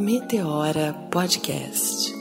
Meteora Podcast.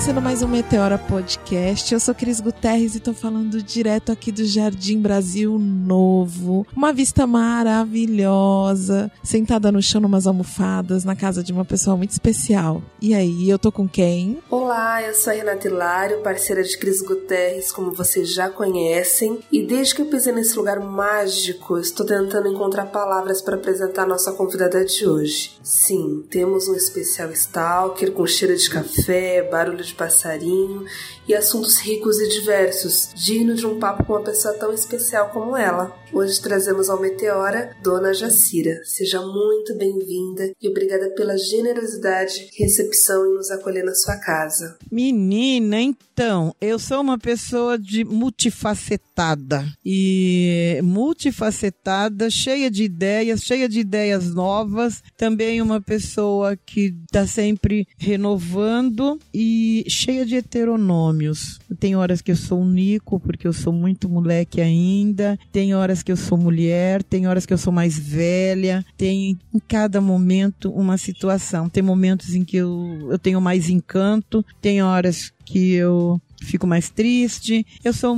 Começando mais um Meteora Podcast. Eu sou Cris Guterres e tô falando direto aqui do Jardim Brasil Novo. Uma vista maravilhosa, sentada no chão numas almofadas, na casa de uma pessoa muito especial. E aí, eu tô com quem? Olá, eu sou a Renata Hilário, parceira de Cris Guterres, como vocês já conhecem. E desde que eu pisei nesse lugar mágico, estou tentando encontrar palavras para apresentar a nossa convidada de hoje. Sim, temos um especial stalker com cheiro de café, barulho de passarinho e assuntos ricos e diversos, digno de um papo com uma pessoa tão especial como ela. Hoje trazemos ao Meteora Dona Jacira. Seja muito bem-vinda e obrigada pela generosidade, recepção e nos acolher na sua casa. Menina, então, eu sou uma pessoa de multifacetada e multifacetada, cheia de ideias, cheia de ideias novas, também uma pessoa que está sempre renovando e cheia de heteronômios. Tem horas que eu sou um Nico, porque eu sou muito moleque ainda. Tem horas que eu sou mulher, tem horas que eu sou mais velha. Tem em cada momento uma situação. Tem momentos em que eu, eu tenho mais encanto, tem horas que eu fico mais triste. Eu sou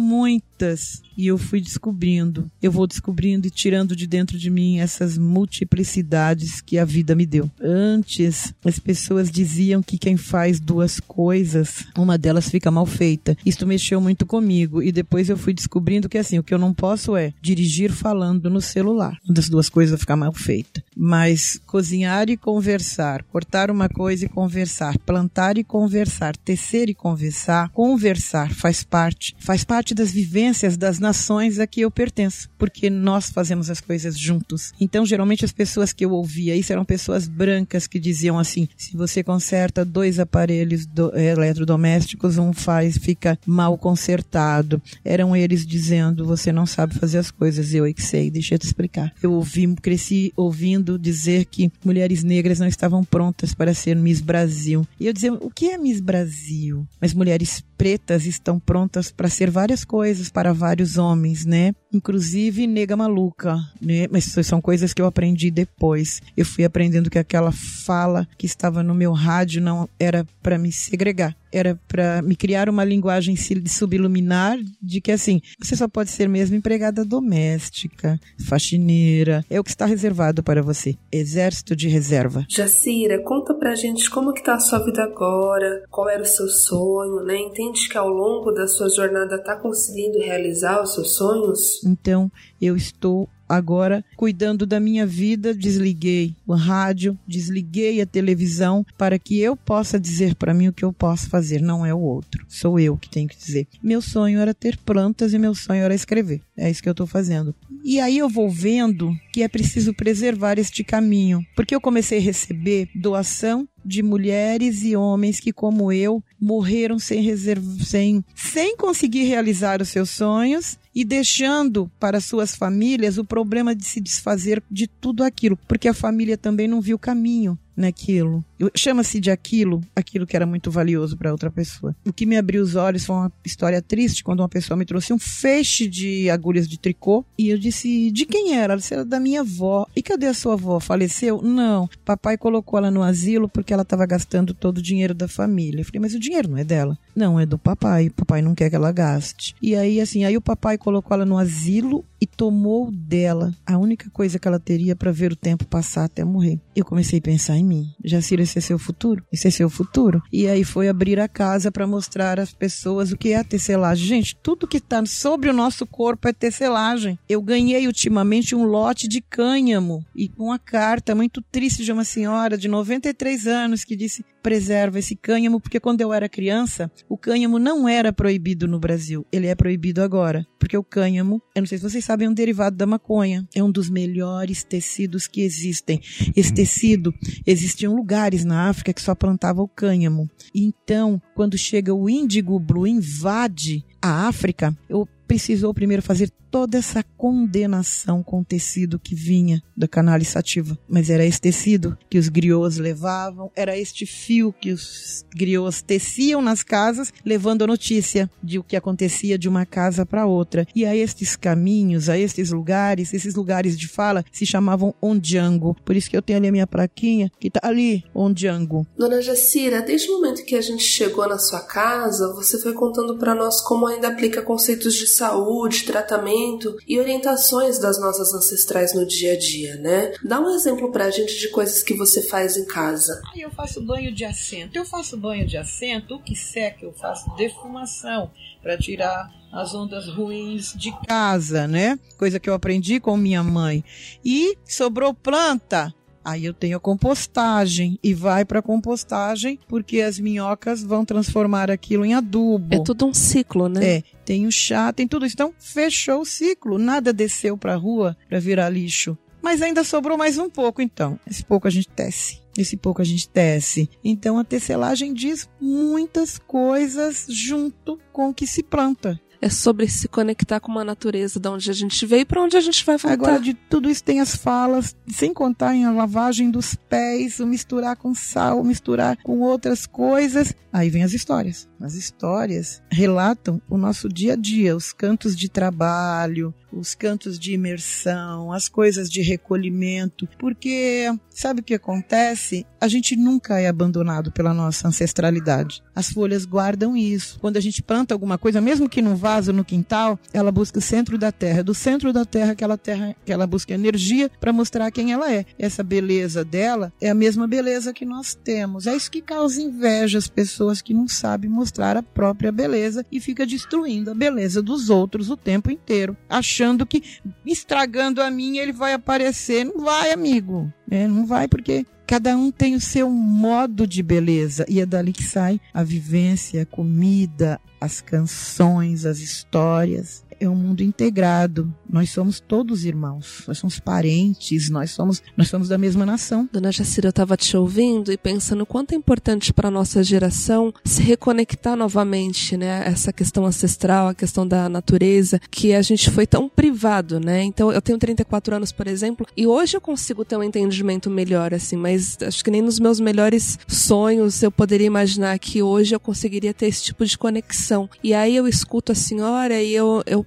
e eu fui descobrindo. Eu vou descobrindo e tirando de dentro de mim essas multiplicidades que a vida me deu. Antes, as pessoas diziam que quem faz duas coisas, uma delas fica mal feita. Isso mexeu muito comigo e depois eu fui descobrindo que assim, o que eu não posso é dirigir falando no celular. Uma das duas coisas ficar mal feita. Mas cozinhar e conversar, cortar uma coisa e conversar, plantar e conversar, tecer e conversar, conversar faz parte, faz parte das vivências das nações a que eu pertenço, porque nós fazemos as coisas juntos. Então, geralmente as pessoas que eu ouvia isso eram pessoas brancas que diziam assim: se você conserta dois aparelhos do, eletrodomésticos, um faz fica mal consertado. Eram eles dizendo: você não sabe fazer as coisas. Eu é que sei, deixa eu te explicar. Eu ouvi, cresci ouvindo dizer que mulheres negras não estavam prontas para ser Miss Brasil. E eu dizia: o que é Miss Brasil? Mas mulheres pretas estão prontas para ser várias coisas para vários homens, né? Inclusive nega maluca, né? Mas são coisas que eu aprendi depois. Eu fui aprendendo que aquela fala que estava no meu rádio não era para me segregar era para me criar uma linguagem subliminal de que assim, você só pode ser mesmo empregada doméstica, faxineira, é o que está reservado para você. Exército de reserva. Jacira, conta pra gente como que tá a sua vida agora, qual era o seu sonho, né? Entende que ao longo da sua jornada tá conseguindo realizar os seus sonhos? Então, eu estou agora cuidando da minha vida, desliguei o rádio, desliguei a televisão para que eu possa dizer para mim o que eu posso fazer, não é o outro. Sou eu que tenho que dizer. Meu sonho era ter plantas e meu sonho era escrever. É isso que eu estou fazendo. E aí eu vou vendo que é preciso preservar este caminho, porque eu comecei a receber doação de mulheres e homens que, como eu, morreram sem reserva, sem, sem conseguir realizar os seus sonhos e deixando para suas famílias o problema de se desfazer de tudo aquilo, porque a família também não viu caminho naquilo. Chama-se de aquilo, aquilo que era muito valioso para outra pessoa. O que me abriu os olhos foi uma história triste quando uma pessoa me trouxe um feixe de agulhas de tricô e eu disse: "De quem era?" Ela disse: "Era da minha avó". "E cadê a sua avó? Faleceu?" "Não, papai colocou ela no asilo porque ela estava gastando todo o dinheiro da família". Eu falei: "Mas o dinheiro não é dela". "Não, é do papai. Papai não quer que ela gaste". E aí assim, aí o papai colocou ela no asilo e tomou dela a única coisa que ela teria para ver o tempo passar até morrer. Eu comecei a pensar em mim. Jacira, esse é seu futuro? Esse é seu futuro? E aí foi abrir a casa para mostrar às pessoas o que é a tecelagem. Gente, tudo que está sobre o nosso corpo é tecelagem. Eu ganhei ultimamente um lote de cânhamo e uma carta muito triste de uma senhora de 93 anos que disse: preserva esse cânhamo, porque quando eu era criança, o cânhamo não era proibido no Brasil. Ele é proibido agora. Porque o cânhamo, eu não sei se vocês sabem, é um derivado da maconha. É um dos melhores tecidos que existem. Esse tecido, existiam lugares na África que só plantava o cânhamo. Então, quando chega o índigo blue, invade a África, eu precisou primeiro fazer toda essa condenação com tecido que vinha da canalizativa. Mas era esse tecido que os griots levavam, era este fio que os griots teciam nas casas, levando a notícia de o que acontecia de uma casa para outra. E a estes caminhos, a estes lugares, esses lugares de fala se chamavam Ondiango. Por isso que eu tenho ali a minha plaquinha que tá ali, Ondiango. Dona Jacira, desde o momento que a gente chegou na sua casa, você foi contando para nós como ainda aplica conceitos de saúde, tratamento e orientações das nossas ancestrais no dia a dia, né? Dá um exemplo pra gente de coisas que você faz em casa. Aí eu faço banho de assento. Eu faço banho de assento, o que seca eu faço defumação para tirar as ondas ruins de casa, né? Coisa que eu aprendi com minha mãe. E sobrou planta, Aí eu tenho a compostagem e vai para compostagem porque as minhocas vão transformar aquilo em adubo. É tudo um ciclo, né? É, tem o chá, tem tudo isso. Então fechou o ciclo, nada desceu para a rua para virar lixo. Mas ainda sobrou mais um pouco, então. Esse pouco a gente tece. Esse pouco a gente tece. Então a tecelagem diz muitas coisas junto com o que se planta é sobre se conectar com uma natureza de onde a gente veio e para onde a gente vai voltar. Agora, de tudo isso tem as falas, sem contar em a lavagem dos pés, o misturar com sal, misturar com outras coisas. Aí vem as histórias. As histórias relatam o nosso dia a dia, os cantos de trabalho, os cantos de imersão, as coisas de recolhimento, porque sabe o que acontece? A gente nunca é abandonado pela nossa ancestralidade. As folhas guardam isso. Quando a gente planta alguma coisa, mesmo que num vaso no quintal, ela busca o centro da terra. Do centro da terra, aquela terra que ela busca energia para mostrar quem ela é. Essa beleza dela é a mesma beleza que nós temos. É isso que causa inveja às pessoas que não sabem mostrar mostrar a própria beleza e fica destruindo a beleza dos outros o tempo inteiro, achando que estragando a minha ele vai aparecer. Não vai, amigo. É, não vai porque cada um tem o seu modo de beleza e é dali que sai a vivência, a comida, as canções, as histórias é um mundo integrado. Nós somos todos irmãos, nós somos parentes, nós somos, nós somos da mesma nação. Dona Jacira, eu estava te ouvindo e pensando quanto é importante para nossa geração se reconectar novamente, né? Essa questão ancestral, a questão da natureza, que a gente foi tão privado, né? Então, eu tenho 34 anos, por exemplo, e hoje eu consigo ter um entendimento melhor, assim, mas acho que nem nos meus melhores sonhos eu poderia imaginar que hoje eu conseguiria ter esse tipo de conexão. E aí eu escuto a senhora e eu, eu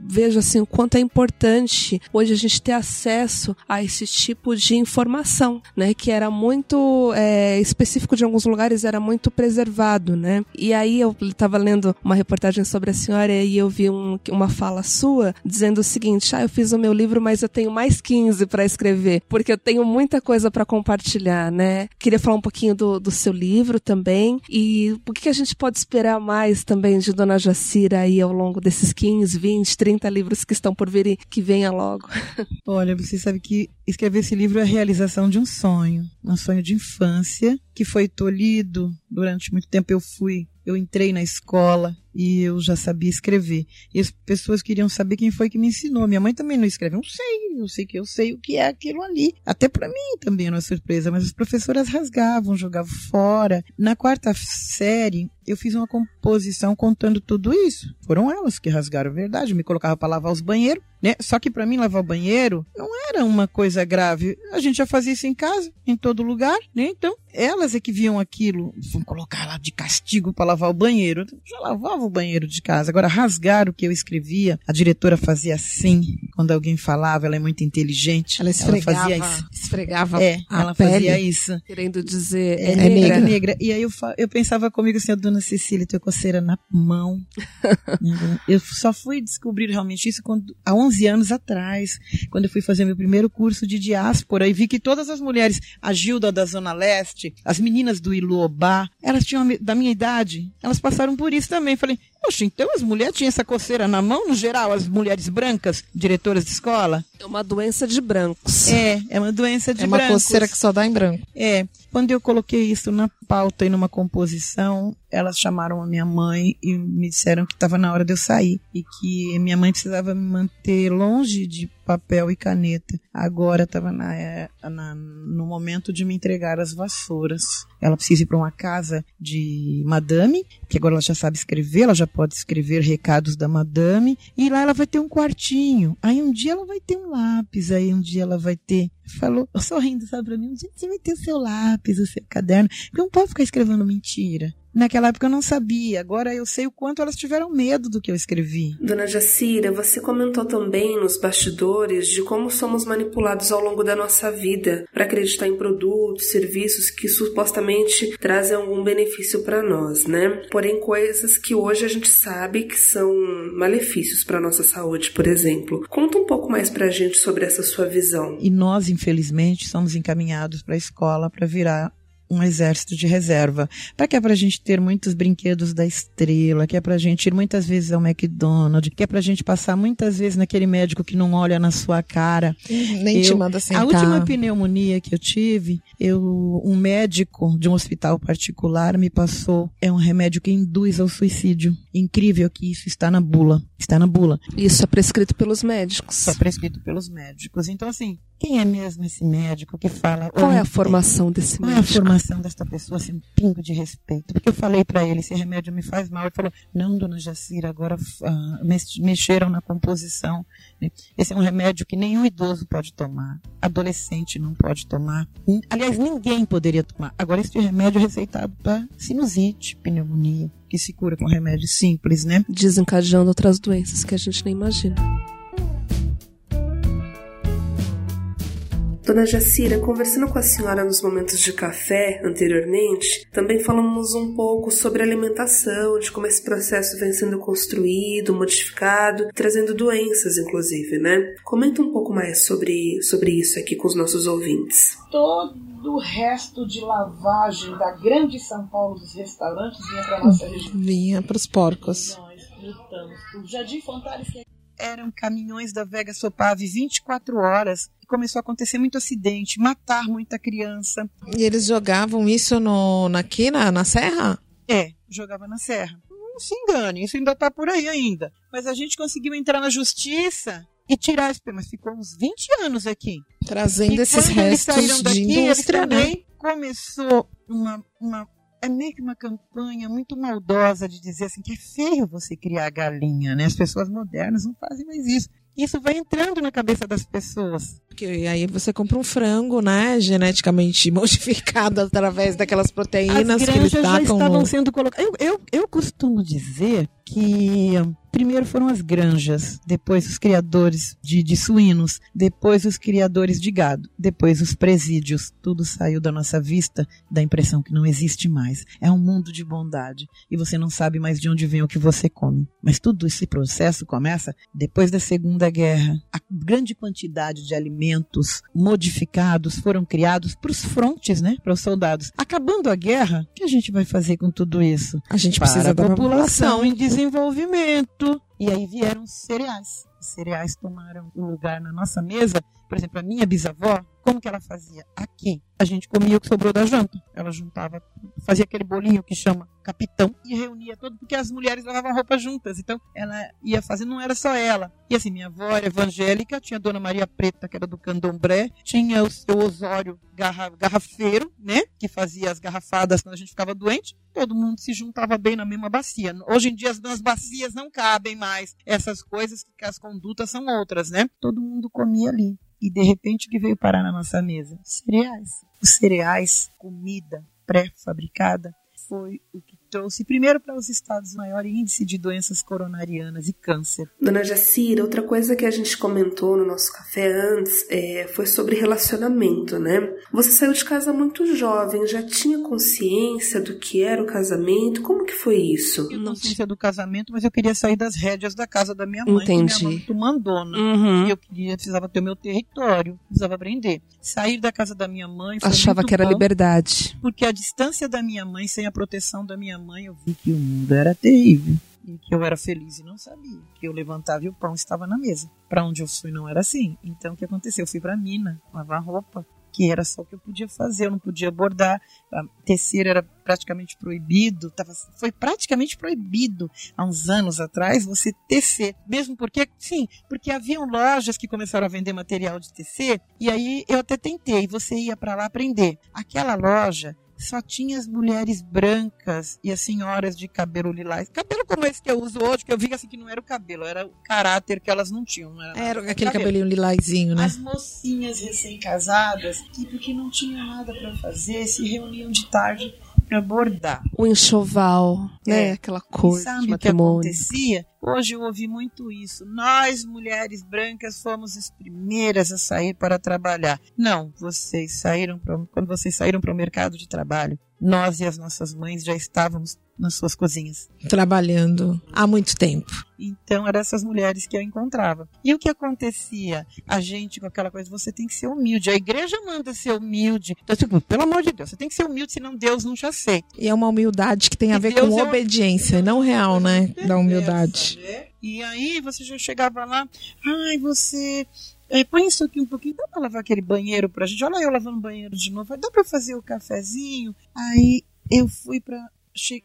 vejo assim o quanto é importante hoje a gente ter acesso a esse tipo de informação, né? Que era muito é, específico de alguns lugares, era muito preservado, né? E aí eu estava lendo uma reportagem sobre a senhora e eu vi um, uma fala sua dizendo o seguinte: ah, eu fiz o meu livro, mas eu tenho mais 15 para escrever, porque eu tenho muita coisa para compartilhar, né? Queria falar um pouquinho do, do seu livro também e o que a gente pode esperar mais também de Dona Jacira aí ao longo desses 15, 20, 30 30 livros que estão por vir e que venha logo. Olha, você sabe que escrever esse livro é a realização de um sonho, um sonho de infância que foi tolhido. Durante muito tempo eu fui, eu entrei na escola e eu já sabia escrever. E as pessoas queriam saber quem foi que me ensinou. Minha mãe também não escreve. Eu sei, eu sei que eu sei o que é aquilo ali. Até para mim também era uma surpresa, mas as professoras rasgavam, jogavam fora. Na quarta série, eu fiz uma composição contando tudo isso. Foram elas que rasgaram, verdade. Me colocava para lavar os banheiros, né? Só que para mim lavar o banheiro não era uma coisa grave. A gente já fazia isso em casa, em todo lugar, né? Então, elas é que viam aquilo, vão colocar lá de castigo para lavar o banheiro. Eu já lavava o banheiro de casa. Agora, rasgar o que eu escrevia, a diretora fazia assim, quando alguém falava, ela é muito inteligente. Ela esfregava, ela fazia isso. esfregava é, ela pele, fazia isso. Querendo dizer, é, é negra. negra. E aí eu, eu pensava comigo assim, a dona Cecília, tua coceira na mão. eu só fui descobrir realmente isso quando, há 11 anos atrás, quando eu fui fazer meu primeiro curso de diáspora e vi que todas as mulheres, a Gilda da Zona Leste, as meninas do Iluobá, elas tinham da minha idade, elas passaram por isso também. Falei, falei, Poxa, então as mulheres tinham essa coceira na mão, no geral, as mulheres brancas, diretoras de escola? É uma doença de brancos. É, é uma doença de brancos. É uma coceira que só dá em branco. É. Quando eu coloquei isso na pauta e numa composição, elas chamaram a minha mãe e me disseram que estava na hora de eu sair e que minha mãe precisava me manter longe de papel e caneta. Agora estava na, é, na, no momento de me entregar as vassouras. Ela precisa ir para uma casa de madame, que agora ela já sabe escrever, ela já pode escrever recados da madame, e lá ela vai ter um quartinho. Aí um dia ela vai ter um lápis, aí um dia ela vai ter falou, sorrindo, sabe, pra mim, um dia você vai ter o seu lápis, o seu caderno, porque não pode ficar escrevendo mentira. Naquela época eu não sabia, agora eu sei o quanto elas tiveram medo do que eu escrevi. Dona Jacira, você comentou também nos bastidores de como somos manipulados ao longo da nossa vida para acreditar em produtos, serviços que supostamente trazem algum benefício para nós, né? Porém, coisas que hoje a gente sabe que são malefícios para nossa saúde, por exemplo. Conta um pouco mais pra gente sobre essa sua visão. E nós, infelizmente, somos encaminhados para a escola para virar um exército de reserva. Para que é para a gente ter muitos brinquedos da estrela, que é para a gente ir muitas vezes ao McDonald's, que é para a gente passar muitas vezes naquele médico que não olha na sua cara. Nem eu, te manda sentar. A última pneumonia que eu tive, eu, um médico de um hospital particular me passou, é um remédio que induz ao suicídio. Incrível que isso está na bula. Está na bula. Isso é prescrito pelos médicos. Só prescrito pelos médicos. Então, assim, quem é mesmo esse médico que fala. Qual é a formação desse Qual é médico? a formação desta pessoa, assim, um pingo de respeito? Porque eu falei para ele, esse remédio me faz mal. Ele falou, não, dona Jacira, agora mex- mexeram na composição. Esse é um remédio que nenhum idoso pode tomar, adolescente não pode tomar. Aliás, ninguém poderia tomar. Agora, esse remédio é receitado para sinusite, pneumonia, que se cura com remédio simples, né? Desencadeando outras doenças que a gente nem imagina. Dona Jacira, conversando com a senhora nos momentos de café anteriormente, também falamos um pouco sobre alimentação, de como esse processo vem sendo construído, modificado, trazendo doenças, inclusive, né? Comenta um pouco mais sobre, sobre isso aqui com os nossos ouvintes. todo o resto de lavagem da grande São Paulo dos restaurantes vinha para nossa região. Vinha pros porcos. Nós lutamos por Jardim Fontanes, que é eram caminhões da Vega Sopave 24 horas. E começou a acontecer muito acidente, matar muita criança. E eles jogavam isso no, aqui na, na serra? É, jogava na serra. Não se engane, isso ainda tá por aí ainda. Mas a gente conseguiu entrar na justiça e tirar esse mas ficou uns 20 anos aqui. Trazendo e esses restos daqui, de indústria, né? começou uma, uma é meio que uma campanha muito maldosa de dizer assim que é feio você criar galinha, né? As pessoas modernas não fazem mais isso. Isso vai entrando na cabeça das pessoas. Porque aí você compra um frango, né? Geneticamente modificado através daquelas proteínas As que eles já estavam no... sendo colocadas. Eu, eu, eu costumo dizer que primeiro foram as granjas, depois os criadores de, de suínos, depois os criadores de gado, depois os presídios. Tudo saiu da nossa vista, da impressão que não existe mais. É um mundo de bondade e você não sabe mais de onde vem o que você come. Mas tudo esse processo começa depois da Segunda Guerra. A grande quantidade de alimentos modificados foram criados para os frontes, né? Para os soldados. Acabando a guerra, o que a gente vai fazer com tudo isso? A gente para precisa a da população população. em desenvolvimento. E aí vieram os cereais. Os cereais tomaram um lugar na nossa mesa. Por exemplo, a minha bisavó, como que ela fazia? Aqui, a gente comia o que sobrou da janta. Ela juntava, fazia aquele bolinho que chama capitão e reunia todo, porque as mulheres lavavam roupa juntas. Então, ela ia fazendo, não era só ela. E assim, minha avó era evangélica, tinha a Dona Maria Preta, que era do candomblé, tinha o seu Osório garra, garrafeiro, né? Que fazia as garrafadas quando a gente ficava doente. Todo mundo se juntava bem na mesma bacia. Hoje em dia, as bacias não cabem mais essas coisas, que as condutas são outras, né? Todo mundo comia ali. E de repente o que veio parar na nossa mesa? Cereais. Os cereais, comida pré-fabricada, foi o que trouxe primeiro para os estados maior índice de doenças coronarianas e câncer. Dona Jacira, outra coisa que a gente comentou no nosso café antes é, foi sobre relacionamento, né? Você saiu de casa muito jovem, já tinha consciência do que era o casamento? Como que foi isso? Eu não consciência do casamento, mas eu queria sair das rédeas da casa da minha mãe. que Entendi. Minha mãe muito mandona. Uhum. E eu queria, precisava ter o meu território, precisava aprender. Sair da casa da minha mãe foi Achava muito que era bom, liberdade. Porque a distância da minha mãe, sem a proteção da minha mãe, eu vi que o mundo era terrível. E que eu era feliz e não sabia. Que eu levantava e o pão estava na mesa. Para onde eu fui não era assim. Então o que aconteceu? Eu fui para mina lavar roupa. que era só o que eu podia fazer, eu não podia bordar, tecer era praticamente proibido, tava, foi praticamente proibido há uns anos atrás você tecer, mesmo porque, sim, porque haviam lojas que começaram a vender material de tecer, e aí eu até tentei, você ia para lá aprender. Aquela loja só tinha as mulheres brancas e as senhoras de cabelo lilás. Cabelo como esse que eu uso hoje, que eu vi assim que não era o cabelo, era o caráter que elas não tinham. Não era, era aquele cabelo. cabelinho lilazinho, né? As mocinhas recém-casadas, que porque não tinham nada para fazer, se reuniam de tarde para bordar. O enxoval, né? Aquela coisa Sabe o que acontecia? Hoje eu ouvi muito isso. Nós, mulheres brancas, fomos as primeiras a sair para trabalhar. Não, vocês saíram pra, quando vocês saíram para o mercado de trabalho, nós e as nossas mães já estávamos nas suas cozinhas. Trabalhando há muito tempo. Então, eram essas mulheres que eu encontrava. E o que acontecia? A gente com aquela coisa, você tem que ser humilde. A igreja manda ser humilde. Então, tipo, pelo amor de Deus, você tem que ser humilde, senão Deus não te aceita. E é uma humildade que tem a ver Deus com é obediência, não real, né? Da humildade. Né? E aí você já chegava lá, ai, você é, põe isso aqui um pouquinho, dá pra lavar aquele banheiro pra gente? Olha eu lavando o banheiro de novo, dá pra fazer o cafezinho? Aí eu fui pra.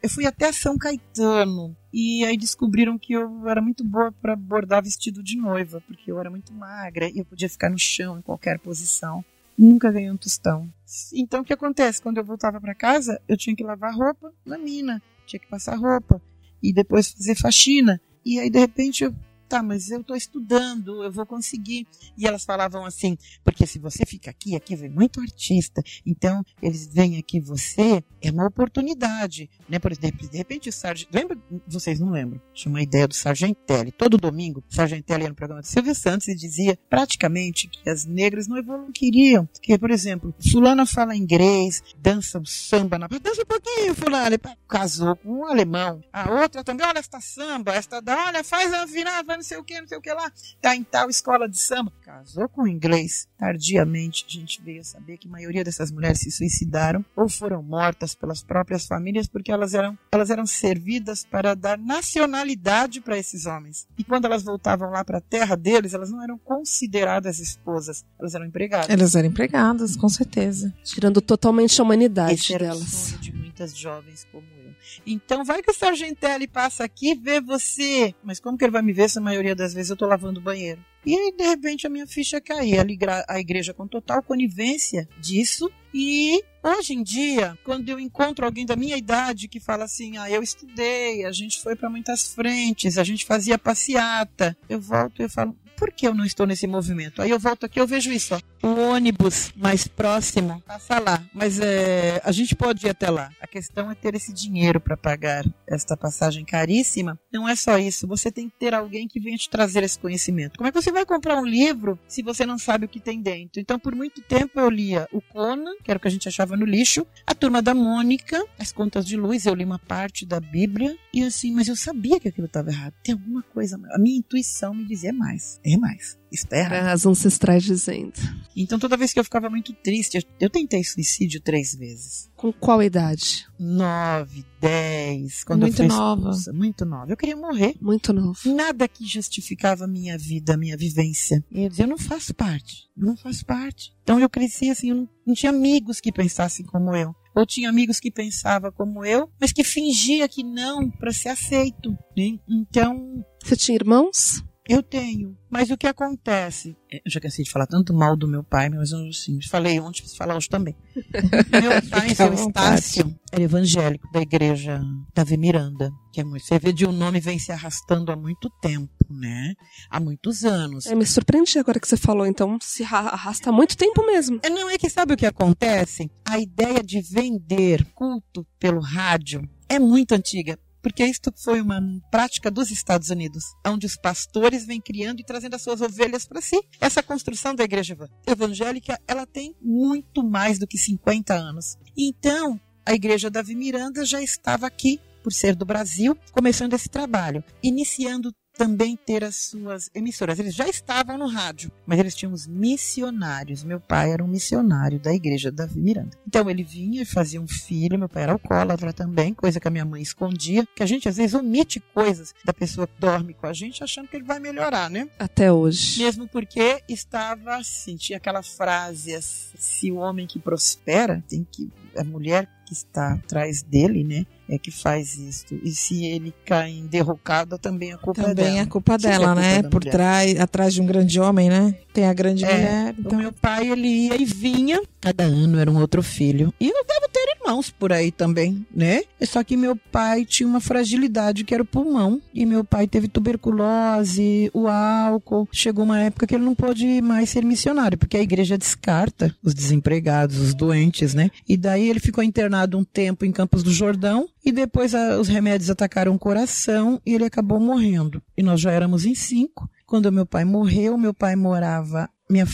Eu fui até São Caetano e aí descobriram que eu era muito boa para bordar vestido de noiva, porque eu era muito magra e eu podia ficar no chão em qualquer posição. Nunca ganhei um tostão. Então o que acontece? Quando eu voltava para casa, eu tinha que lavar roupa na mina, tinha que passar roupa e depois fazer faxina. E aí de repente eu tá, mas eu estou estudando, eu vou conseguir. E elas falavam assim, porque se você fica aqui, aqui vem muito artista, então eles vêm aqui, você é uma oportunidade, né? Por exemplo, de repente o Sargent, lembra, vocês não lembram, tinha uma ideia do Sargentelli, todo domingo, o Sargentelli ia no programa de Silvio Santos e dizia praticamente que as negras não queriam, que, por exemplo, fulana fala inglês, dança o samba na dança um pouquinho, fulana, casou com um alemão, a outra também, olha esta samba, esta da, olha, faz a virada, não sei o que, não sei o que lá, tá em tal escola de samba. Casou com o inglês. Tardiamente, a gente veio a saber que a maioria dessas mulheres se suicidaram ou foram mortas pelas próprias famílias porque elas eram, elas eram servidas para dar nacionalidade para esses homens. E quando elas voltavam lá para a terra deles, elas não eram consideradas esposas, elas eram empregadas. Elas eram empregadas, com certeza. Tirando totalmente a humanidade Esse delas. De muitas jovens como eu. Então vai que o Sargentelli passa aqui e vê você. Mas como que ele vai me ver se a maioria das vezes eu tô lavando o banheiro? E aí, de repente, a minha ficha caía. A igreja com total conivência disso. E hoje em dia, quando eu encontro alguém da minha idade que fala assim: ah, eu estudei, a gente foi para muitas frentes, a gente fazia passeata, eu volto e eu falo: por que eu não estou nesse movimento? Aí eu volto aqui, eu vejo isso, ó. O ônibus mais próximo passa lá, mas é, a gente pode ir até lá. A questão é ter esse dinheiro para pagar esta passagem caríssima. Não é só isso, você tem que ter alguém que venha te trazer esse conhecimento. Como é que você vai comprar um livro se você não sabe o que tem dentro? Então, por muito tempo eu lia o Conan, que era o que a gente achava no lixo, a Turma da Mônica, as Contas de Luz, eu li uma parte da Bíblia e assim, mas eu sabia que aquilo estava errado. Tem alguma coisa, a minha intuição me dizia mais é mais. Tá errado. As ancestrais dizendo. Então toda vez que eu ficava muito triste, eu, eu tentei suicídio três vezes. Com qual idade? Nove, dez. Quando muito eu nova. Expulsa, muito nova. Eu queria morrer. Muito novo. Nada que justificava a minha vida, a minha vivência. E eu dizia, eu não faço parte. Eu não faço parte. Então eu cresci assim, eu não, não tinha amigos que pensassem como eu ou tinha amigos que pensavam como eu, mas que fingia que não para ser aceito. Né? Então. Você tinha irmãos? Eu tenho. Mas o que acontece? É, eu já cansei de falar tanto mal do meu pai, mas eu assim, falei ontem, preciso falar hoje também. meu pai, seu Estácio, era evangélico da igreja Davi Miranda, que é muito. Você vê de um nome vem se arrastando há muito tempo, né? Há muitos anos. É, me surpreendi agora que você falou, então se arrasta há muito tempo mesmo. É, não, é que sabe o que acontece? A ideia de vender culto pelo rádio é muito antiga porque isto foi uma prática dos Estados Unidos, onde os pastores vêm criando e trazendo as suas ovelhas para si. Essa construção da igreja evangélica, ela tem muito mais do que 50 anos. Então, a igreja Davi Miranda já estava aqui por ser do Brasil, começando esse trabalho, iniciando também ter as suas emissoras. Eles já estavam no rádio, mas eles tinham os missionários. Meu pai era um missionário da igreja da Miranda. Então ele vinha e fazia um filho, meu pai era alcoólatra também, coisa que a minha mãe escondia, que a gente às vezes omite coisas da pessoa que dorme com a gente achando que ele vai melhorar, né? Até hoje. Mesmo porque estava assim, tinha aquela frase, se o homem que prospera tem que a mulher que está atrás dele, né, é que faz isso. E se ele cai em derrocada, também a culpa também é dela. é culpa dela, é culpa né? Por mulher. trás, atrás de um grande homem, né? Tem a grande É, mulher. O Então... meu pai, ele ia e vinha, cada ano era um outro filho. E eu devo ter irmãos por aí também, né? Só que meu pai tinha uma fragilidade que era o pulmão. E meu pai teve tuberculose, o álcool. Chegou uma época que ele não pôde mais ser missionário, porque a igreja descarta os desempregados, os doentes, né? E daí ele ficou internado um tempo em Campos do Jordão. E depois a- os remédios atacaram o coração e ele acabou morrendo. E nós já éramos em cinco. Quando meu pai morreu, meu pai morava minha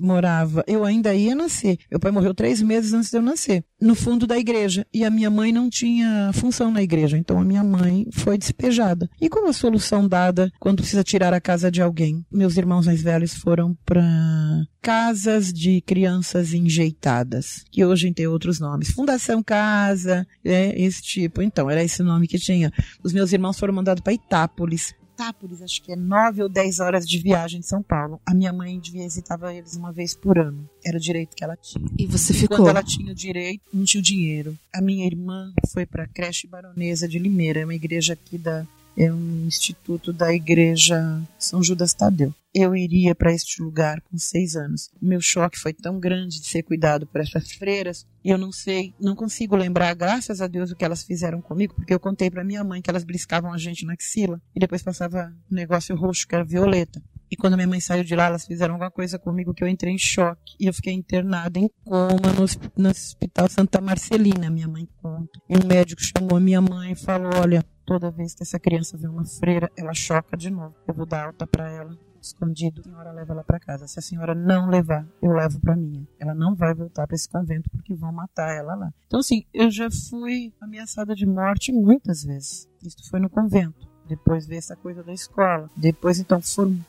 morava, eu ainda ia nascer. Meu pai morreu três meses antes de eu nascer, no fundo da igreja. E a minha mãe não tinha função na igreja, então a minha mãe foi despejada. E como a solução dada quando precisa tirar a casa de alguém? Meus irmãos mais velhos foram para casas de crianças enjeitadas, que hoje tem outros nomes. Fundação Casa, é, esse tipo. Então, era esse nome que tinha. Os meus irmãos foram mandados para Itápolis. Itápolis, acho que é nove ou dez horas de viagem de São Paulo. A minha mãe visitava eles uma vez por ano. Era o direito que ela tinha. E você E ficou. Quando ela tinha o direito, não tinha o dinheiro. A minha irmã foi para a creche baronesa de Limeira, é uma igreja aqui da. É um instituto da igreja São Judas Tadeu. Eu iria para este lugar com seis anos. O meu choque foi tão grande de ser cuidado por essas freiras. E eu não sei, não consigo lembrar, graças a Deus, o que elas fizeram comigo, porque eu contei para minha mãe que elas bliscavam a gente na axila e depois passava um negócio roxo que era violeta. E quando minha mãe saiu de lá, elas fizeram alguma coisa comigo que eu entrei em choque. E eu fiquei internada em coma no, no Hospital Santa Marcelina, minha mãe conta. E um médico chamou minha mãe e falou: Olha, toda vez que essa criança vê uma freira, ela choca de novo. Eu vou dar alta para ela. Escondido, a senhora leva ela para casa. Se a senhora não levar, eu levo para minha. Ela não vai voltar para esse convento porque vão matar ela lá. Então, assim, eu já fui ameaçada de morte muitas vezes. Isso foi no convento. Depois veio essa coisa da escola. Depois, então, foram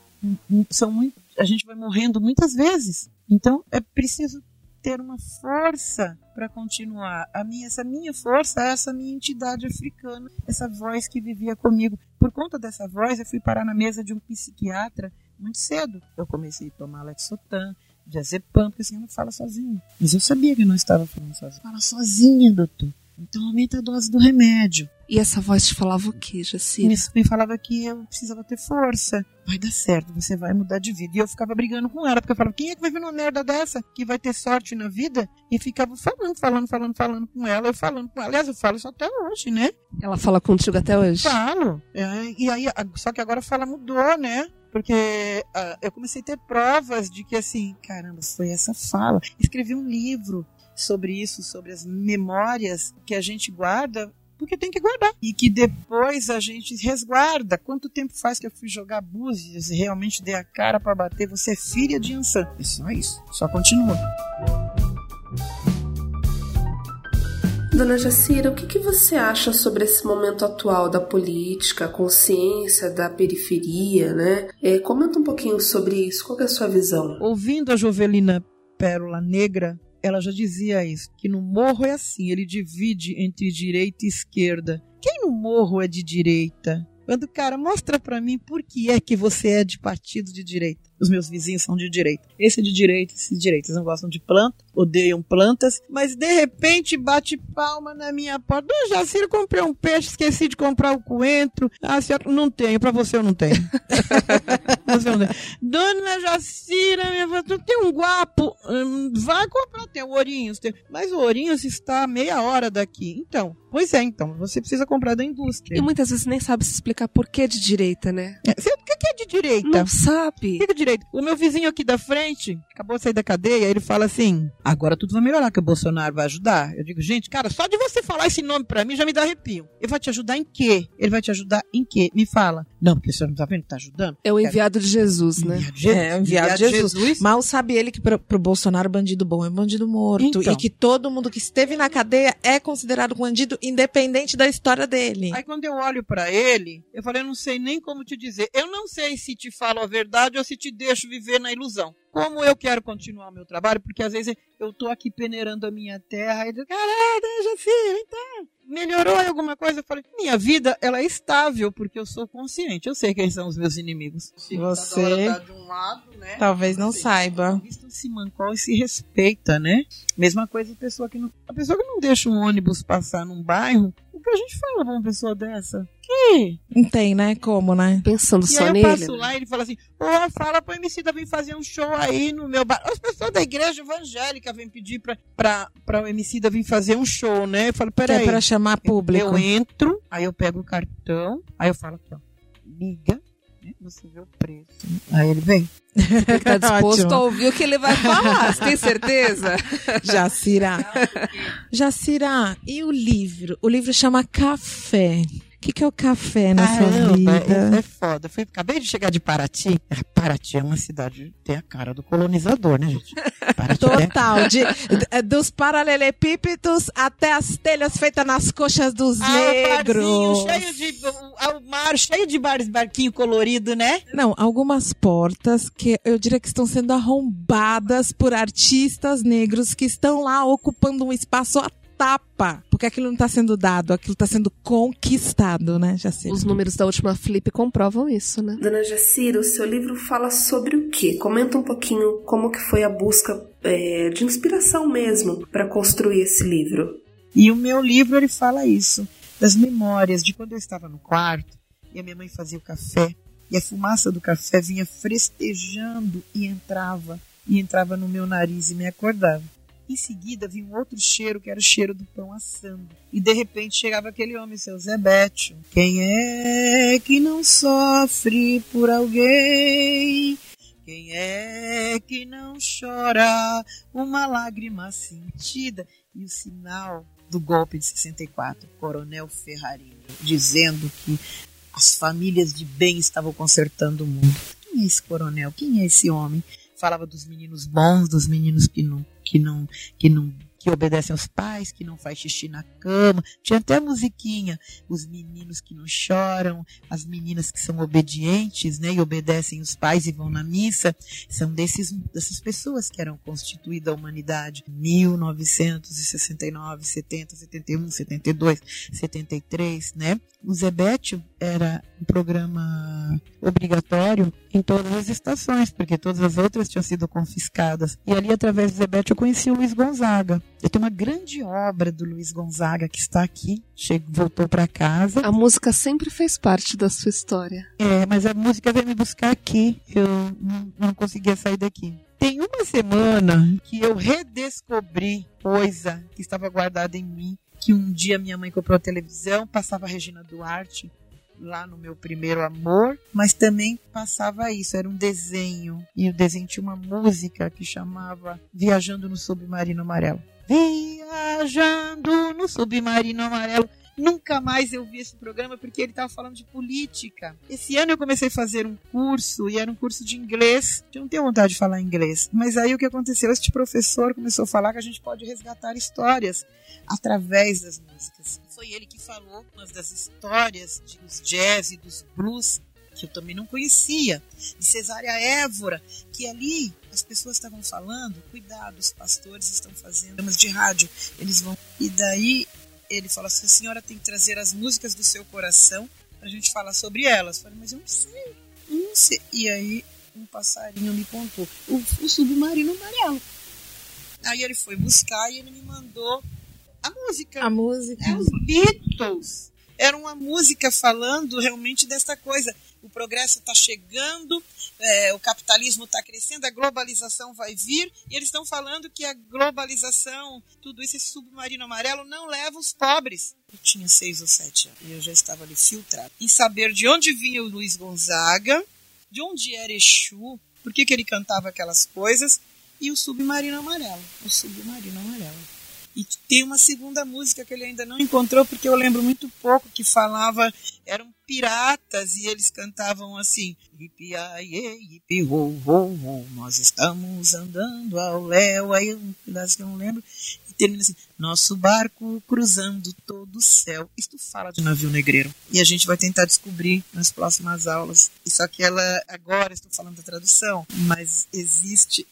são muito, a gente vai morrendo muitas vezes. Então é preciso ter uma força para continuar. A minha, essa minha força essa minha entidade africana, essa voz que vivia comigo. Por conta dessa voz, eu fui parar na mesa de um psiquiatra muito cedo. Eu comecei a tomar Lexotan, diazepam, porque assim, eu não fala sozinho. Mas eu sabia que eu não estava falando sozinho. Fala sozinha, doutor. Então aumenta a dose do remédio. E essa voz te falava o quê, Jacira? Isso me falava que eu precisava ter força. Vai dar certo, você vai mudar de vida. E eu ficava brigando com ela, porque eu falava, quem é que vai ver uma merda dessa? Que vai ter sorte na vida? E ficava falando, falando, falando, falando com ela, eu falando com ela. Aliás, eu falo isso até hoje, né? Ela fala contigo até hoje? Falo. É, e aí, só que agora a fala mudou, né? Porque ah, eu comecei a ter provas de que, assim, caramba, foi essa fala. Escrevi um livro sobre isso, sobre as memórias que a gente guarda, porque tem que guardar. E que depois a gente resguarda. Quanto tempo faz que eu fui jogar búzios e realmente dei a cara para bater? Você é filha de Ansan. É só isso. Só continua. Dona Jacira, o que, que você acha sobre esse momento atual da política, a consciência da periferia, né? É, comenta um pouquinho sobre isso. Qual é a sua visão? Ouvindo a Jovelina Pérola Negra, ela já dizia isso, que no morro é assim, ele divide entre direita e esquerda. Quem no morro é de direita? Quando, cara, mostra pra mim por que é que você é de partido de direita. Os meus vizinhos são de direita. Esse é de direita, esse é de direita. Eles não gostam de planta, odeiam plantas, mas de repente bate palma na minha porta. Dona Jacira, comprei um peixe, esqueci de comprar o coentro. Ah, senhora, não tenho, pra você eu não tenho. Dona Jacira, minha tu tem um guapo, hum, vai comprar, tem o Ourinhos, mas o Ourinhos está a meia hora daqui. Então, pois é, então, você precisa comprar da indústria. E muitas vezes nem sabe se explicar por que de direita, né? É, Você, o que é de direita? Não sabe. O que é de direito. O meu vizinho aqui da frente, acabou de sair da cadeia, ele fala assim: agora tudo vai melhorar, que o Bolsonaro vai ajudar. Eu digo, gente, cara, só de você falar esse nome pra mim já me dá arrepio. Ele vai te ajudar em quê? Ele vai te ajudar em quê? Me fala. Não, porque você não tá vendo que tá ajudando? É o enviado de Jesus, né? De Jesus. É, enviado de Jesus. Mal sabe ele que pro, pro Bolsonaro bandido bom é bandido morto. Então. E que todo mundo que esteve na cadeia é considerado bandido independente da história dele. Aí quando eu olho pra ele, eu falei, eu não sei nem como te dizer. Eu não sei se te falo a verdade ou se te deixo viver na ilusão. Como eu quero continuar o meu trabalho, porque às vezes eu tô aqui peneirando a minha terra e digo, caralho, Jaci, então, melhorou alguma coisa? Eu falei, minha vida, ela é estável, porque eu sou consciente. Eu sei quem são os meus inimigos. Você- Cada hora tá de um lado, né? Talvez não saiba. Vista se mancou e se respeita, né? Mesma coisa a pessoa que não. A pessoa que não deixa um ônibus passar num bairro, o que a gente fala pra uma pessoa dessa? Que? Não tem, né? Como, né? Pensando E só aí eu nele. passo né? lá e ele fala assim: Pô, fala pro MC da vir fazer um show aí no meu bar. As pessoas da igreja evangélica vêm pedir pra, pra, pra o MC da vir fazer um show, né? Eu falo: Que é Peraí. pra chamar público. Eu entro, aí eu pego o cartão, aí eu falo aqui, ó. Liga, né? Você vê o preço. Aí ele vem. Ele tá disposto Ótimo. a ouvir o que ele vai falar. Você tem certeza? Jacira. Jacira, e o livro? O livro chama Café. O que, que é o café na sua Caramba, vida? isso é foda. Fui, acabei de chegar de Paraty. É, Paraty é uma cidade que tem a cara do colonizador, né, gente? Paraty é Total, de, de- dos paralelepípedos até as telhas feitas nas coxas dos Ah, negros. barzinho cheio de. O, o mar cheio de bares, barquinho colorido, né? Não, algumas portas que eu diria que estão sendo arrombadas por artistas negros que estão lá ocupando um espaço à tapa. Porque aquilo não está sendo dado, aquilo está sendo conquistado, né, Jacira? Os números da última flip comprovam isso, né? Dona Jacira, o seu livro fala sobre o quê? Comenta um pouquinho como que foi a busca é, de inspiração mesmo para construir esse livro. E o meu livro ele fala isso, das memórias de quando eu estava no quarto e a minha mãe fazia o café e a fumaça do café vinha frestejando e entrava e entrava no meu nariz e me acordava. Em seguida vinha um outro cheiro que era o cheiro do pão assando. E de repente chegava aquele homem, seu Zé Bétio. Quem é que não sofre por alguém? Quem é que não chora uma lágrima sentida? E o sinal do golpe de 64, Coronel Ferrarini, dizendo que as famílias de bem estavam consertando o mundo. Quem é esse coronel? Quem é esse homem? Falava dos meninos bons, dos meninos que não, que não, que não, que obedecem aos pais, que não faz xixi na cama. Tinha até musiquinha. Os meninos que não choram, as meninas que são obedientes, né, e obedecem os pais e vão na missa. São desses, dessas pessoas que eram constituída a humanidade. 1969, 70, 71, 72, 73, né? O Zebétio era um programa obrigatório em todas as estações, porque todas as outras tinham sido confiscadas. E ali, através do Zebétio, eu conheci o Luiz Gonzaga. Eu tenho uma grande obra do Luiz Gonzaga que está aqui, chegou, voltou para casa. A música sempre fez parte da sua história. É, mas a música veio me buscar aqui. Eu não, não conseguia sair daqui. Tem uma semana que eu redescobri coisa que estava guardada em mim. Que um dia minha mãe comprou a televisão, passava a Regina Duarte lá no meu primeiro amor, mas também passava isso, era um desenho. E o desenho tinha uma música que chamava Viajando no Submarino Amarelo. Viajando no Submarino Amarelo. Nunca mais eu vi esse programa porque ele estava falando de política. Esse ano eu comecei a fazer um curso e era um curso de inglês. Eu não tenho vontade de falar inglês. Mas aí o que aconteceu? Este professor começou a falar que a gente pode resgatar histórias através das músicas. Foi ele que falou umas das histórias dos jazz e dos blues que eu também não conhecia, de Cesária Évora, que ali as pessoas estavam falando, cuidado, os pastores estão fazendo programas de rádio, eles vão. E daí ele fala assim: a senhora tem que trazer as músicas do seu coração para a gente falar sobre elas. Eu falei, mas eu não sei, eu não sei. E aí um passarinho me contou: o, o submarino amarelo. Aí ele foi buscar e ele me mandou a música. A música. É os Beatles. Era uma música falando realmente dessa coisa. O progresso está chegando, é, o capitalismo está crescendo, a globalização vai vir, e eles estão falando que a globalização, tudo isso, esse submarino amarelo, não leva os pobres. Eu tinha seis ou sete anos e eu já estava ali filtrado. Em saber de onde vinha o Luiz Gonzaga, de onde era Exu, por que, que ele cantava aquelas coisas, e o Submarino Amarelo. O Submarino Amarelo. E tem uma segunda música que ele ainda não encontrou, porque eu lembro muito pouco, que falava, eram piratas e eles cantavam assim: nós estamos andando ao léu. Aí um pedaço que eu não lembro. E termina assim: nosso barco cruzando todo o céu. Isto fala de navio negreiro. E a gente vai tentar descobrir nas próximas aulas. Só que ela, agora estou falando da tradução, mas existe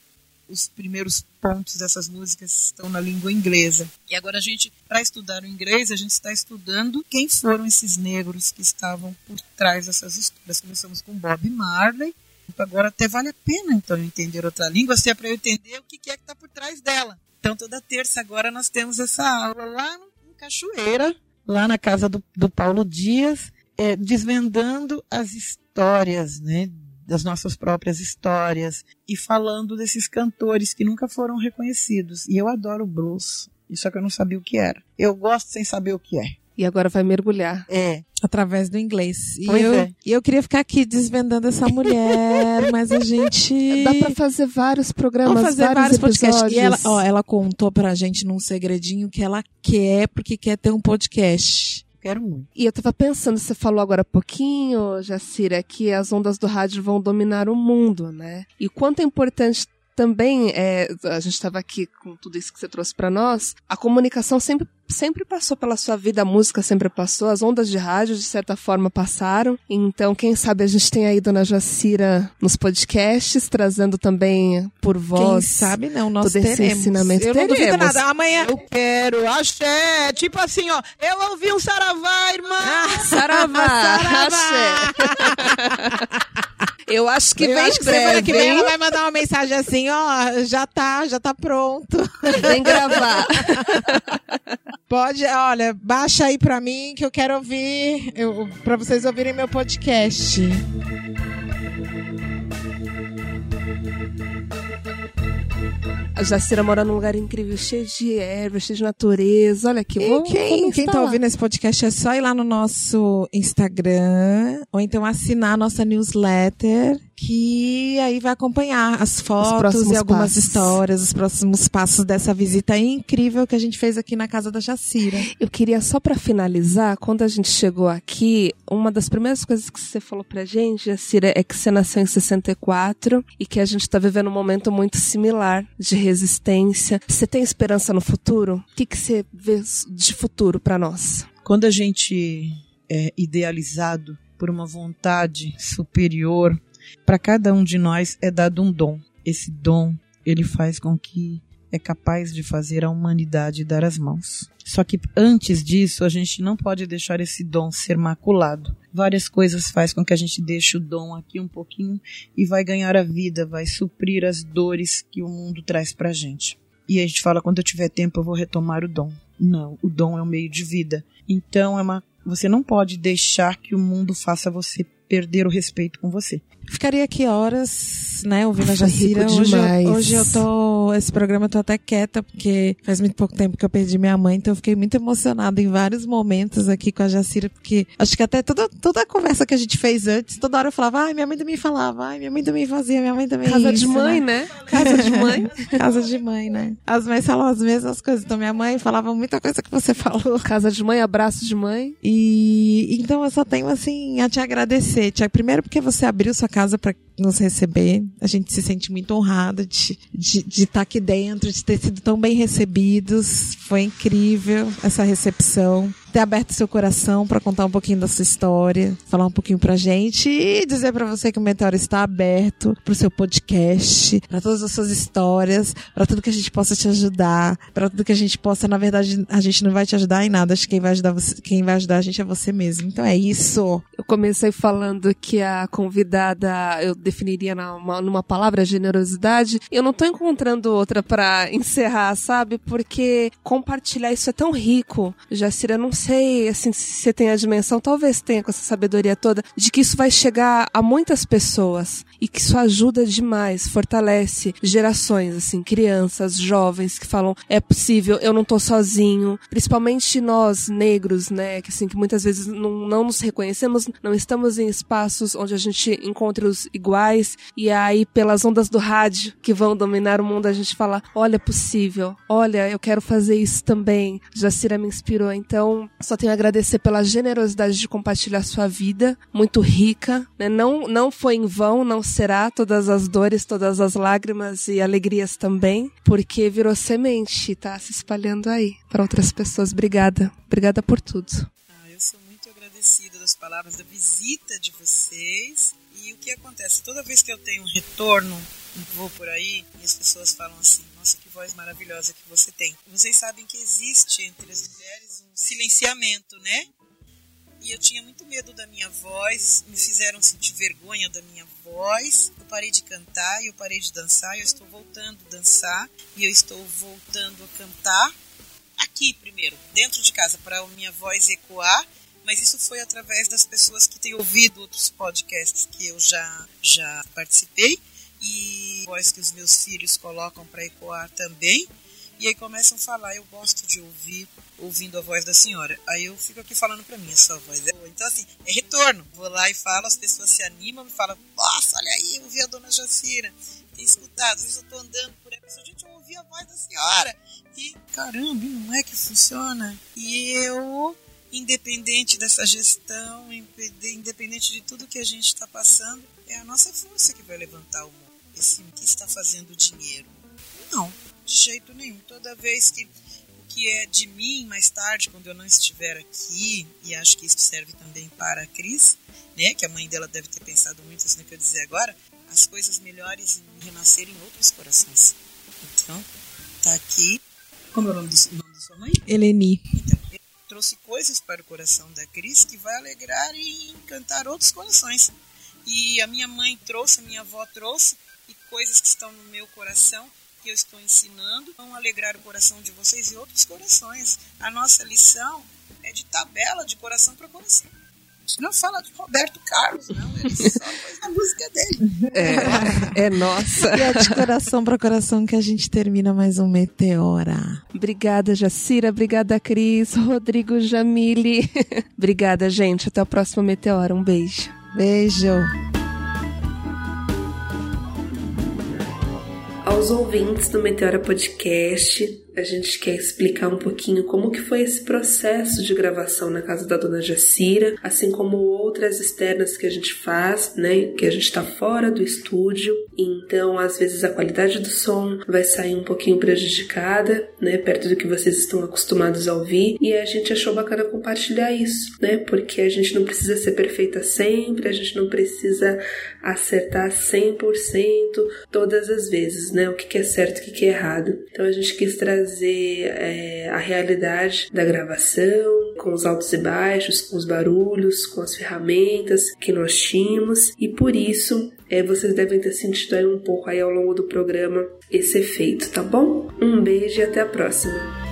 os primeiros pontos dessas músicas estão na língua inglesa. E agora a gente, para estudar o inglês, a gente está estudando quem foram esses negros que estavam por trás dessas histórias. Começamos com Bob Marley. Agora até vale a pena então entender outra língua, se é para eu entender o que é que está por trás dela. Então toda terça agora nós temos essa aula lá em Cachoeira, lá na casa do, do Paulo Dias, é, desvendando as histórias né, das nossas próprias histórias e falando desses cantores que nunca foram reconhecidos. E eu adoro blues, só que eu não sabia o que era. Eu gosto sem saber o que é. E agora vai mergulhar. É. Através do inglês. E Pois eu, é. e eu queria ficar aqui desvendando essa mulher, mas a gente. Dá pra fazer vários programas, Vamos fazer vários, vários, podcasts. episódios. E ela, ó, ela contou pra gente num segredinho que ela quer, porque quer ter um podcast. Quero muito. E eu tava pensando, você falou agora há pouquinho, Jacira, que as ondas do rádio vão dominar o mundo, né? E quanto é importante também, é, a gente estava aqui com tudo isso que você trouxe para nós, a comunicação sempre, sempre passou pela sua vida, a música sempre passou, as ondas de rádio, de certa forma, passaram. Então, quem sabe a gente tem aí Dona Jacira nos podcasts, trazendo também por Quem voz. sabe não, nós todo esse teremos. ensinamento. Eu não duvido Teremos. nada. Amanhã. Eu quero, axé. Tipo assim, ó. Eu ouvi um saravá, irmã. Ah, Saravá! Axé. Eu acho que eu vem acho que semana breve, que vem ela vai mandar uma mensagem assim, ó, já tá, já tá pronto. Vem gravar. Pode, olha, baixa aí pra mim que eu quero ouvir, eu, pra vocês ouvirem meu podcast. A Jacira mora num lugar incrível, cheio de erva, cheio de natureza. Olha aqui, E vou, quem, quem tá instalar. ouvindo esse podcast é só ir lá no nosso Instagram ou então assinar a nossa newsletter, que aí vai acompanhar as fotos e algumas passos. histórias, os próximos passos dessa visita incrível que a gente fez aqui na casa da Jacira. Eu queria só pra finalizar, quando a gente chegou aqui, uma das primeiras coisas que você falou pra gente, Jacira, é que você nasceu em 64 e que a gente tá vivendo um momento muito similar de resistência. Você tem esperança no futuro? O que, que você vê de futuro pra nós? Quando a gente é idealizado por uma vontade superior, para cada um de nós é dado um dom. Esse dom, ele faz com que é capaz de fazer a humanidade dar as mãos. Só que antes disso, a gente não pode deixar esse dom ser maculado. Várias coisas faz com que a gente deixe o dom aqui um pouquinho e vai ganhar a vida, vai suprir as dores que o mundo traz pra gente. E a gente fala, quando eu tiver tempo eu vou retomar o dom. Não, o dom é o meio de vida. Então é uma, você não pode deixar que o mundo faça você perder o respeito com você. Ficaria aqui horas, né, ouvindo a Jacira. Hoje eu, hoje eu tô. Esse programa eu tô até quieta, porque faz muito pouco tempo que eu perdi minha mãe, então eu fiquei muito emocionada em vários momentos aqui com a Jacira, porque acho que até toda, toda a conversa que a gente fez antes, toda hora eu falava, ai, minha mãe também falava, ai, minha mãe também fazia, minha mãe também. Casa isso, de mãe, né? né? Casa de mãe. Casa de mãe, né? As mães falam as mesmas coisas. Então minha mãe falava muita coisa que você falou. Casa de mãe, abraço de mãe. E então eu só tenho assim a te agradecer, Tiago. Primeiro porque você abriu sua casa para nos receber. A gente se sente muito honrada de de de estar aqui dentro, de ter sido tão bem recebidos. Foi incrível essa recepção. Ter aberto seu coração para contar um pouquinho da sua história, falar um pouquinho pra gente e dizer pra você que o Meteoro está aberto pro seu podcast, para todas as suas histórias, para tudo que a gente possa te ajudar, para tudo que a gente possa, na verdade, a gente não vai te ajudar em nada, acho que quem vai ajudar você, quem vai ajudar a gente é você mesmo. Então é isso. Eu comecei falando que a convidada eu definiria na- uma- numa palavra generosidade. Eu não tô encontrando outra pra encerrar, sabe? Porque compartilhar isso é tão rico. Jacira, eu não sei assim, se você tem a dimensão, talvez tenha com essa sabedoria toda, de que isso vai chegar a muitas pessoas. E que isso ajuda demais, fortalece gerações, assim, crianças, jovens que falam é possível, eu não tô sozinho, principalmente nós negros, né, que assim que muitas vezes não, não nos reconhecemos, não estamos em espaços onde a gente encontre os iguais e aí pelas ondas do rádio que vão dominar o mundo a gente fala, olha, é possível, olha, eu quero fazer isso também. Jacira me inspirou, então só tenho a agradecer pela generosidade de compartilhar sua vida, muito rica, né? Não não foi em vão, não será todas as dores, todas as lágrimas e alegrias também, porque virou semente, tá se espalhando aí para outras pessoas. Obrigada. Obrigada por tudo. Ah, eu sou muito agradecida das palavras da visita de vocês. E o que acontece? Toda vez que eu tenho um retorno, vou por aí, e as pessoas falam assim: Nossa, que voz maravilhosa que você tem. Vocês sabem que existe entre as mulheres um silenciamento, né? E eu tinha muito medo da minha voz, me fizeram sentir vergonha da minha voz. Eu parei de cantar e eu parei de dançar. Eu estou voltando a dançar e eu estou voltando a cantar aqui primeiro, dentro de casa, para a minha voz ecoar. Mas isso foi através das pessoas que têm ouvido outros podcasts que eu já, já participei e voz que os meus filhos colocam para ecoar também. E aí começam a falar, eu gosto de ouvir, ouvindo a voz da senhora. Aí eu fico aqui falando para mim, a sua voz é boa. Então, assim, é retorno. Vou lá e falo, as pessoas se animam, me falam, nossa, olha aí, eu ouvi a dona Jacira. Tem escutado, às vezes eu tô andando por aí, pessoa, gente, eu ouvi a voz da senhora. E, caramba, não é que funciona? E eu, independente dessa gestão, independente de tudo que a gente está passando, é a nossa força que vai levantar o mundo. Esse que está fazendo dinheiro. Não, de jeito nenhum. Toda vez que o que é de mim mais tarde, quando eu não estiver aqui, e acho que isso serve também para a Cris, né, que a mãe dela deve ter pensado muito isso no que eu dizer agora, as coisas melhores renascerem em outros corações. Então, tá aqui. Como é o nome, do, nome da sua mãe? Eleni. Então, trouxe coisas para o coração da Cris que vai alegrar e encantar outros corações. E a minha mãe trouxe, a minha avó trouxe, e coisas que estão no meu coração que eu estou ensinando vão alegrar o coração de vocês e outros corações. A nossa lição é de tabela, de coração para coração. Não fala de Roberto Carlos, não. Ele só faz a música dele. É, é nossa. E é de coração para coração que a gente termina mais um Meteora. Obrigada, Jacira. Obrigada, Cris. Rodrigo Jamile. Obrigada, gente. Até o próximo Meteora. Um beijo. Beijo. Aos ouvintes do Meteora Podcast, a gente quer explicar um pouquinho como que foi esse processo de gravação na casa da dona Jacira, assim como outras externas que a gente faz, né, que a gente está fora do estúdio, então às vezes a qualidade do som vai sair um pouquinho prejudicada, né, perto do que vocês estão acostumados a ouvir, e a gente achou bacana compartilhar isso, né, porque a gente não precisa ser perfeita sempre, a gente não precisa acertar 100% todas as vezes, né, o que é certo o que é errado. Então a gente quis trazer trazer é, a realidade da gravação, com os altos e baixos, com os barulhos, com as ferramentas que nós tínhamos, e por isso é, vocês devem ter sentido aí um pouco aí ao longo do programa esse efeito, tá bom? Um beijo e até a próxima!